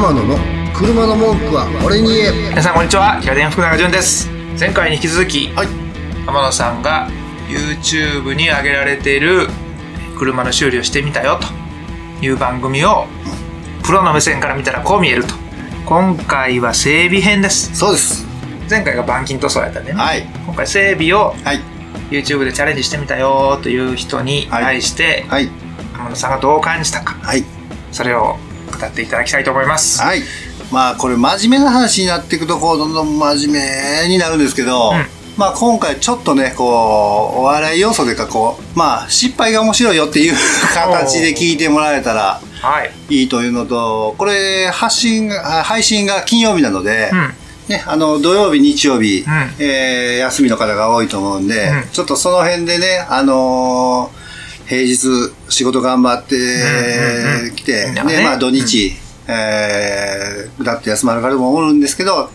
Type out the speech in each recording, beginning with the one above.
天野の車の文句は俺に言え。皆さんこんにちは。平田福永潤です。前回に引き続き、はい。天野さんが YouTube に上げられている車の修理をしてみたよという番組をプロの目線から見たらこう見えると。今回は整備編です。そうです。前回が板金塗装やったね、はい。今回整備をはい。YouTube でチャレンジしてみたよという人に対して、はい。天野さんがどう感じたか。はい。それを語っていただきたいと思います、はい。まあこれ真面目な話になっていくとこうどんどん真面目になるんですけど、うん。まあ今回ちょっとねこうお笑い要素でかこうまあ失敗が面白いよっていう 形で聞いてもらえたらはい、いいというのとこれ発信配信が金曜日なので、うん。ね、あの土曜日日曜日、ん。えー休みの方が多いと思うんで、うん。ちょっとその辺でねあのー平日仕事頑張ってきて、みんながねね。まあ土日、えーだって休まる方もおるんですけど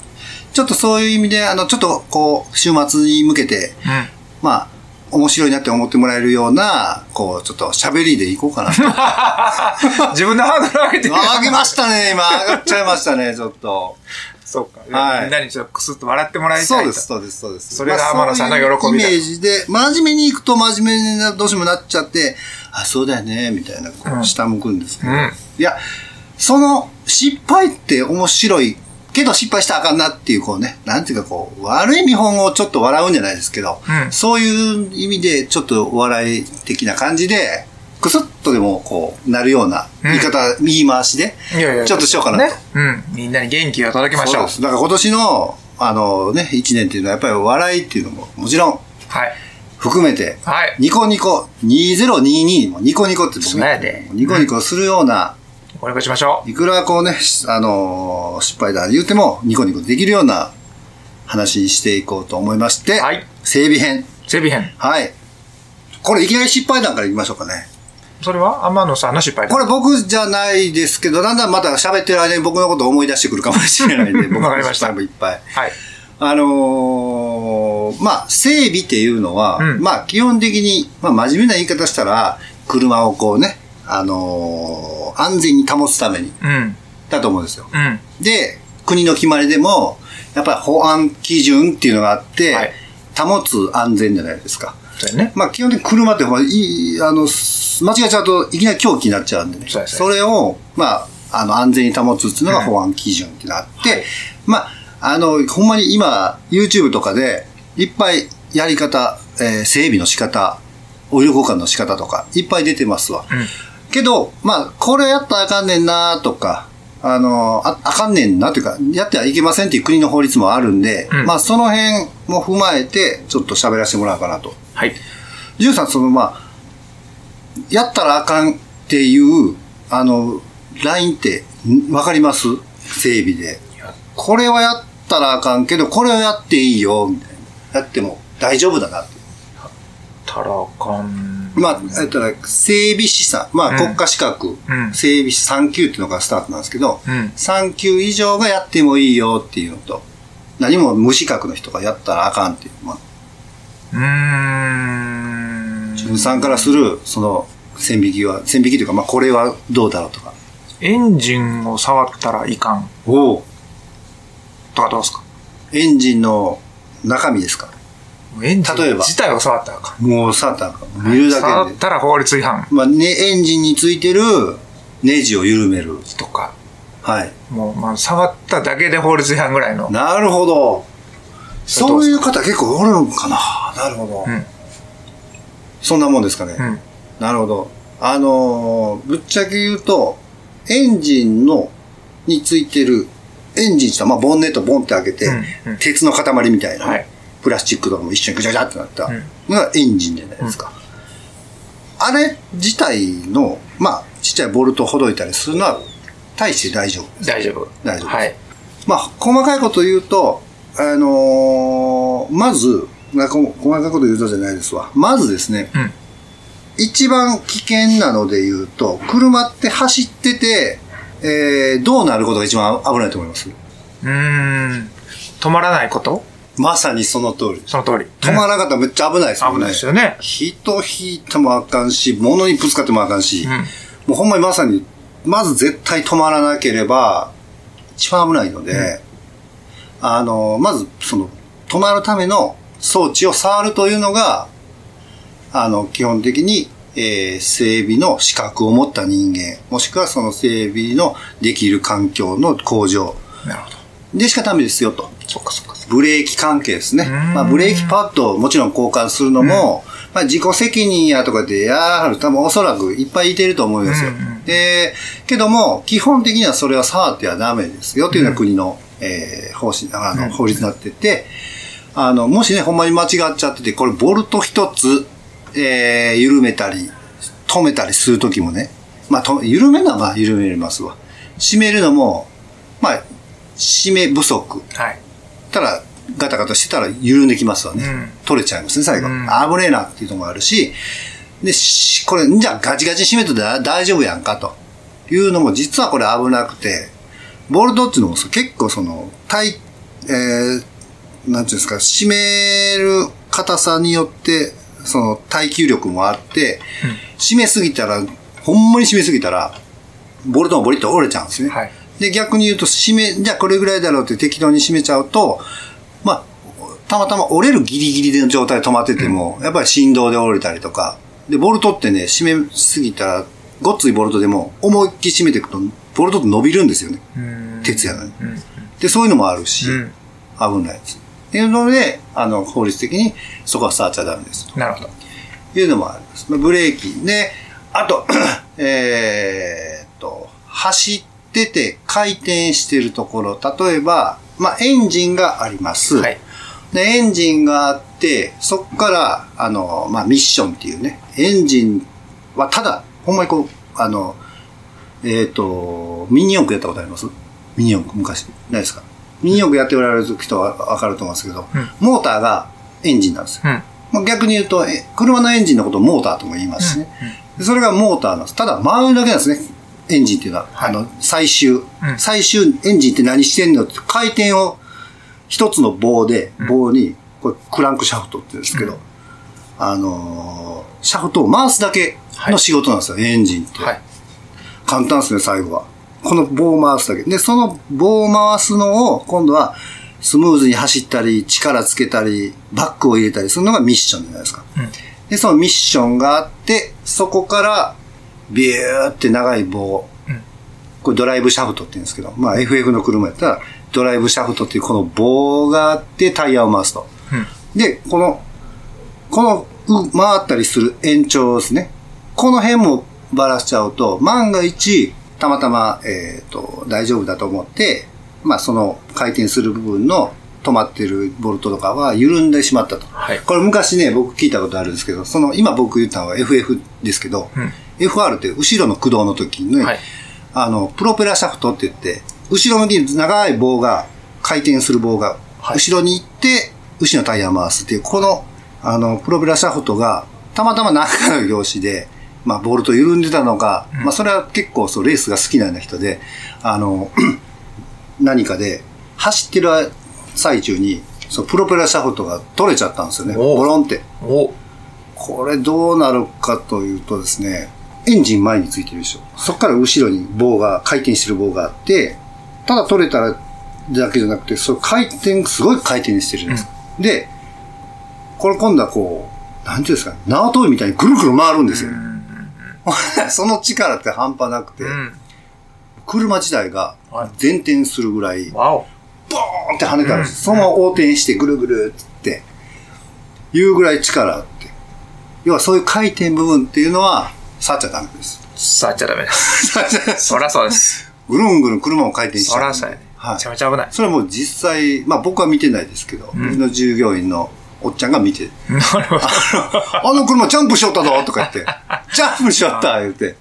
ちょっとそういう意味であのちょっとこう週末に向けてうん。まあ面白いなって思ってもらえるようなこうちょっと喋りでいこうかなと。自分のハードル上げて。る上げましたね。今上がっちゃいましたねちょっと。そうか、はい。みんなにちょっとクスッと笑ってもらいたいと。そうです、そうです、そうです。それが天野さんの喜びだそういうイメージで、真面目に行くと真面目になどうしてもなっちゃって、あ、そうだよね、みたいな、こうんう、下向くんですけど、うん。いや、その失敗って面白いけど失敗したらあかんなっていう、こうね、なんていうかこう、悪い見本をちょっと笑うんじゃないですけど、うん。そういう意味でちょっとお笑い的な感じで、くすっとでもこう、なるような言い方、言い回しで、ちょっとしようかなと。ね、うん、みんなに元気を届けましょう。そうです。だから今年の、あのね、一年っていうのはやっぱり笑いっていうのももちろんはい。含めて、はい。ニコニコ、2022もニコニコって僕そうやで。ニコニコするような、お願いしましょう。いくらこうね、しあのー失敗だ言うてもニコニコできるような話にしていこうと思いまして、はい。整備編。整備編。はい。これいきなり失敗談からいきましょうかね。それは？天野さんの失敗だこれ僕じゃないですけど、だんだんまた喋ってる間に僕のことを思い出してくるかもしれないんで、僕 わかりました。の失敗もいっぱい。はい。あのーまあ、整備っていうのは、うん。まあ、基本的に、まあ、真面目な言い方したら、車をこうね、あのー安全に保つために、うん。だと思うんですよ。うん。で、国の決まりでも、やっぱり保安基準っていうのがあって、はい。保つ安全じゃないですか。そうやねまあ、基本的に車ってほら、いい、あの、す間違えちゃうといきなり狂気になっちゃうんでね。そそれを、まあ、あの、安全に保つっていうのが保安基準ってなって、まあ、あの、ほんまに今、YouTube とかで、いっぱいやり方、えー整備の仕方、オイル交換の仕方とか、いっぱい出てますわ。うんけど、まあ、これやったらあかんねんなとか、あの、ああかんねんなというか、やってはいけませんっていう国の法律もあるんで、うんまあ、その辺も踏まえて、ちょっと喋らせてもらおうかなと。はい。ジュンさん、その、まあ、やったらあかんっていう、あの、ラインって、んわかります？整備で。これはやったらあかんけど、これをやっていいよ、みたいな。やっても大丈夫だな。って。たらかん。まあ、えっとね、整備士さん、まうん。あ、国家資格、うん。整備士3級っていうのがスタートなんですけど、うん。3級以上がやってもいいよっていうのと、何も無資格の人がやったらあかんっていう、まあ、うーん。自分さんからする、その、線引きは、線引きというか、まあ、これはどうだろうとか。エンジンを触ったらいかんおとかどうですか？エンジンの中身ですか？エンジン例えば。自体を触ったらあかん。もう触ったらあかん。見るだけで。触ったら法律違反まあ、ね、エンジンについてるネジを緩める。とか。はい。もう、まあ、触っただけで法律違反ぐらいの。なるほど。そういう方結構おるのかななるほど。うんそんなもんですかね。うんなるほど。あのーぶっちゃけ言うと、エンジンの、についてる、エンジンした、まあ、ボンネットボンって開けて、うんうん鉄の塊みたいな、はいプラスチックとかも一緒にぐちゃぐちゃってなったうんのがエンジンじゃないですか。あれ自体の、まあ、ちっちゃいボルトほどいたりするのは、大して大丈夫。大丈夫大丈夫はいまあ、細かいこと言うと、あのーまず、なこ細かいこと言うとじゃないですわ。まずですね、うん。一番危険なので言うと、車って走ってて、えー、どうなることが一番危ないと思います？うーん。止まらないこと？まさにその通り。その通り。止まらなかったらめっちゃ危ないですもんね。危ないですよね。人引いてもあかんし、物にぶつかってもあかんし、うん。もうほんまにまさに、まず絶対止まらなければ、一番危ないので、あの、まず、その、止まるための装置を触るというのが、あの、基本的に、えー整備の資格を持った人間、もしくはその整備のできる環境の向上なるほど。でしかダメですよと。そっかそっか。ブレーキ関係ですね。んまあ、ブレーキパッドをもちろん交換するのも、まあ、自己責任やとかでやはる多分おそらくいっぱいいてると思うんですよ。うんうんで、けども、基本的にはそれは触ってはダメですよというのは国の、えー方針、あの、うん法律になってて、あの、もしね、ほんまに間違っちゃってて、これボルト一つ、えー緩めたり、止めたりするときもね、まあ、と緩めるのはまあ緩めれますわ。締めるのも、まあ、締め不足。はい。たら、ガタガタしてたら緩んできますわね。うん取れちゃいますね、最後。うん危ねえなっていうのもあるし、で、しこれ、じゃあガチガチ締めとだ大丈夫やんかというのも実はこれ危なくて、ボルトっていうのも結構その、耐、えー、なんていうんですか、締める硬さによって、その耐久力もあって、締めすぎたら、ほんまに締めすぎたら、ボルトもボリッと折れちゃうんですね。はい。で、逆に言うと、締め、じゃあこれぐらいだろうって適当に締めちゃうと、まあ、たまたま折れるギリギリの状態で止まってても、やっぱり振動で折れたりとか、で、ボルトってね、締めすぎたら、ごっついボルトでも、思いっきり締めていくと、ボルトって伸びるんですよね。うん鉄やのに。うん。で、そういうのもあるし、うん。危ないです。っていうので、あの、法律的にそこは触っちゃダメです。なるほど。というのもあります。まあブレーキで、あと、えーっと、走ってて回転してるところ、例えば、まあ、エンジンがあります。はい。で、エンジンがあって、そこから、あの、まあ、ミッションっていうね、エンジンはただ、ほんまにこう、あの、えっ、と、ミニ四駆やったことあります？ミニ四駆、昔。ないですか？ミニ四駆やっておられる人はわかると思うんですけど、うんモーターがエンジンなんですよ。うん。まあ、逆に言うと、え車のエンジンのことをモーターとも言いますしね。でそれがモーターなんです。ただ回るだけなんですね。エンジンっていうのは。はいあの、最終、ん最終エンジンって何してんのって回転を一つの棒で、棒に、これクランクシャフトって言うんですけど、うんあのーシャフトを回すだけの仕事なんですよ、エンジンって。はい。簡単ですね、最後は。この棒を回すだけ。で、その棒を回すのを、今度は、スムーズに走ったり、力つけたり、バックを入れたりするのがミッションじゃないですか。うん。で、そのミッションがあって、そこから、ビューって長い棒。うんこれドライブシャフトって言うんですけど、まあ FF の車やったら、ドライブシャフトっていうこの棒があってタイヤを回すと。うん。で、この、この、う回ったりする延長ですね。この辺もばらしちゃうと、万が一、たまたま、えっ、と、大丈夫だと思って、まあその回転する部分の止まってるボルトとかは緩んでしまったと。はい。これ昔ね、僕聞いたことあるんですけど、その、今僕言ったのは FF ですけど、うん FR って後ろの駆動の時に、はい。あの、プロペラシャフトって言って、後ろ向きに長い棒が、回転する棒が、はい後ろに行って、後ろのタイヤを回すっていう、この、あの、プロペラシャフトが、たまたま何かの業種で、まあ、ボルト緩んでたのか、まあ、それは結構、そう、レースが好きなような人で、あの、何かで、走ってる最中に、そう、プロペラシャフトが取れちゃったんですよね。ボロンって。おこれどうなるかというとですね、エンジン前についてるでしょ。そこから後ろに棒が、回転してる棒があって、ただ取れたらだけじゃなくて、そう回転、すごい回転してるじゃないですか。で、これ今度はこう、なんていうんですか、縄跳びみたいにぐるぐる回るんですよ。その力って半端なくて、うん。車自体が前転するぐらい、わお。ボーンって跳ねたんです。そのまま横転してぐるぐるって、いうぐらい力あって。要はそういう回転部分っていうのは、触っちゃダメです。触 っちゃダメです。そらそうです。ぐるんぐるん車も回転しちゃう。そらそうやね。はいめちゃめちゃ危ない。それはもう実際、まあ僕は見てないですけど、んうちの従業員のおっちゃんが見て、なるほど。あの車ジャンプしよったぞとか言って、ジャンプしよった言って。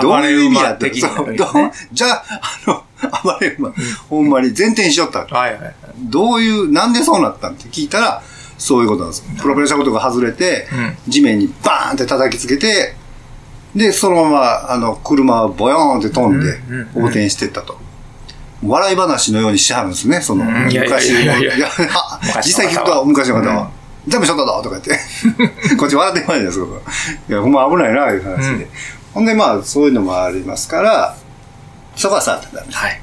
どういう意味やって。暴れ馬的な。そう。どう？じゃあ、あの、暴れ馬、ほんまに前転しよった。はいはい。どういう、なんでそうなったんって聞いたら、そういうことなんです。プロペラシャフトが外れて、うん。地面にバーンって叩きつけて、で、そのまま、あの、車はボヨーンって飛んで横転していったと。笑い話のようにしてはるんですね、その、昔の。いやいやいやあ昔の。方は。実際聞くと、昔の方は、全部しょったぞとか言って、こっち笑ってないじゃないですか。いや、ほんま危ないな、いう話で。うんほんで、まあ、そういうのもありますから、そこはさ、ダメはい。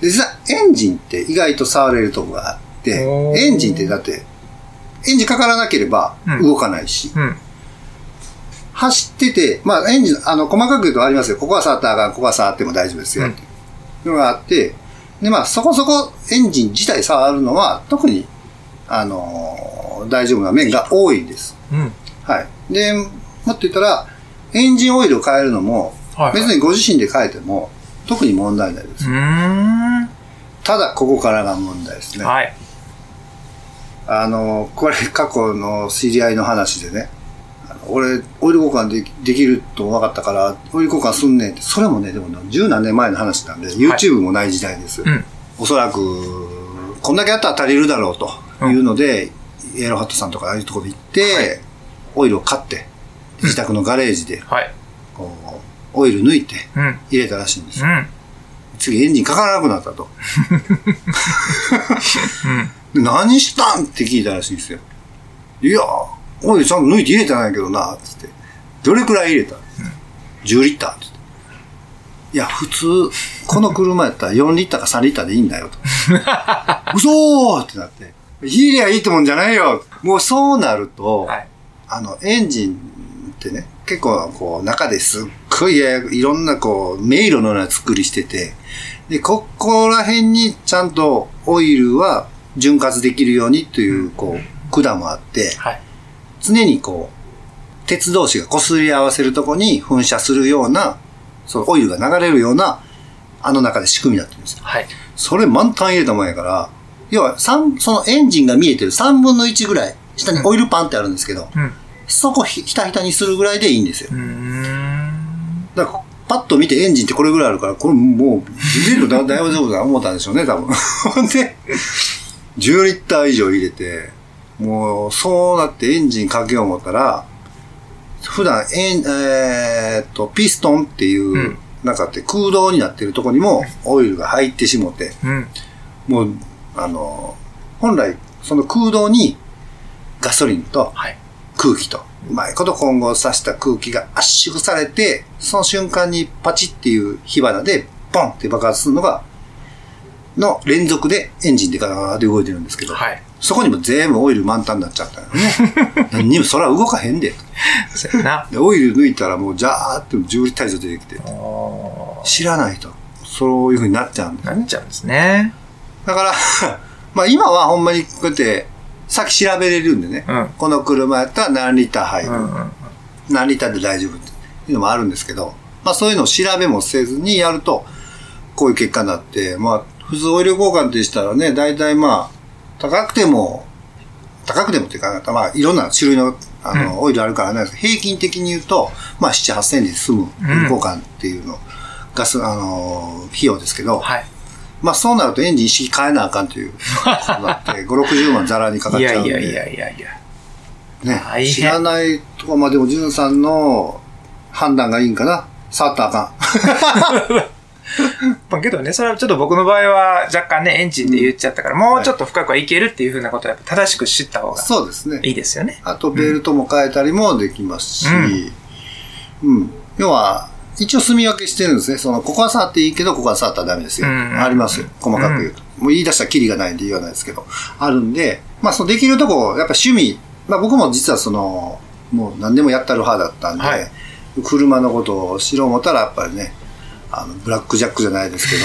で実はエンジンって意外と触れるとこがあってエンジンってだってエンジンかからなければうん動かないし、うん。走ってて、まあエンジン、あの、細かく言うとありますよ。ここは触ったらあかん、ここは触っても大丈夫ですよ、っていうのがあって、で、まあそこそこエンジン自体触るのは特に、あのー大丈夫な面が多いです。うん。はい。で、もっと言ったら、エンジンオイルを変えるのも、はいはい別にご自身で変えても、特に問題ないです。ただ、ここからが問題ですね。はい。あの、これ過去の知り合いの話でね、俺、オイル交換できできると分かったから、オイル交換すんねんって、それもね、でもね十何年前の話なんで、YouTube もない時代です。うん。おそらく、こんだけやったら足りるだろうというので、エアロハットさんとかああいうところで行って、はいオイルを買って、自宅のガレージで、はい。こう、オイル抜いてうん。入れたらしいんですよ。うん。次エンジンかからなくなったと。何したん？って聞いたらしいんですよ。いや、オイルちゃんと抜いて入れてないけどな、つって。どれくらい入れた、?10 リッターって言って。いや、普通、この車やったら4リッターか3リッターでいいんだよと。嘘ーってなって。入れりゃいいってもんじゃないよ。もうそうなると、はい。あの、エンジンってね、結構こう、中ですっごいややいろんなこう、迷路のような作りしてて、で、ここら辺にちゃんとオイルは潤滑できるようにという、こう、管もあって、はい。常にこう、鉄同士が擦り合わせるとこに噴射するような、そのオイルが流れるような、あの中で仕組みになってるんですよ。はい。それ満タン入れたもんやから、要は三そのエンジンが見えてる3分の1ぐらい、下にオイルパンってあるんですけど、うん。そこひひたひたにするぐらいでいいんですよ。だから、パッと見てエンジンってこれぐらいあるから、これもう、入れるの大丈夫だ思ったんでしょうね、多分。ほ んで、10リッター以上入れて、もう、そうなってエンジンかけよう思ったら、普段、エン、えーっと、ピストンっていう、うんなんかって空洞になってるとこにもオイルが入ってしもて、うん。もう、あの、本来、その空洞にガソリンとはい。空気と、うまいこと混合させた空気が圧縮されて、その瞬間にパチっていう火花で、ボンって爆発するのが、の連続でエンジンでガーッて動いてるんですけど、はい。そこにも全部オイル満タンになっちゃったよね。何にもそれは動かへんで。そうやな。でオイル抜いたらもうジャーって10リッター以上出てきて、知らないと。そういう風になっちゃうんですね。なっちゃうんですね。だから、まあ今はほんまにこうやって、さっき調べれるんでね、うん。この車やったら何リッター入る、うんうん。何リッターで大丈夫っていうのもあるんですけど、まあそういうのを調べもせずにやると、こういう結果になって、まあ普通オイル交換ってしたらね、大体まあ、高くても、高くてもっていうか、まあいろんな種類のあの、オイルあるからね、平均的に言うと、まあ7、8000円で済む交換っていうの、ガス、あの、費用ですけど、はい。まあそうなるとエンジン一式変えなあかんということ だって、5、60万ザラにかかっいちゃうんで。やいやいやいやいや。ね知らないとか、まあでも、ジュンさんの判断がいいんかな。触ったらあかん。まあけどね、それはちょっと僕の場合は若干ね、エンジンで言っちゃったから、もうちょっと深くはいけるっていうふうなことをやっぱ正しく知った方がそうですね。いいですよね。あと、ベルトも変えたりもできますし、ううん。要は、一応住み分けしてるんですね。その、ここは触っていいけど、ここは触ったらダメですよ。うんありますよ。細かく言うと。もう言い出したらキリがないんで言わないですけど。あるんで、まあ、そのできるとこ、やっぱ趣味、まあ僕も実はその、もう何でもやったる派だったんで、はい車のことを知ろう思ったら、やっぱりね、あの、ブラックジャックじゃないですけ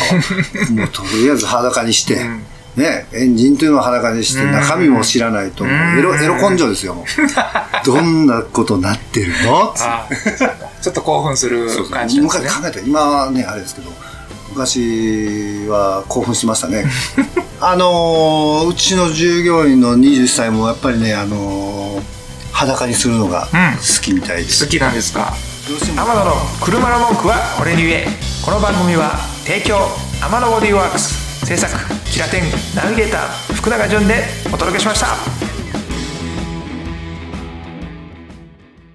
ど、もうとりあえず裸にして、うんね、エンジンというのを裸にして、うん。中身も知らないと、エロ、うん。エロ根性ですよ。どんなことなってるの？ちょっと興奮する感じですね。昔考えた。ら、今はね、あれですけど、昔は興奮しましたね。あのーうちの従業員の21歳もやっぱりね、あのー裸にするのがうん。好きみたいです。好きなんですか？天野の車の文句は俺に言え。この番組は提供天野ボディーワークス制作キラテンナビゲーター福永潤でお届けしました。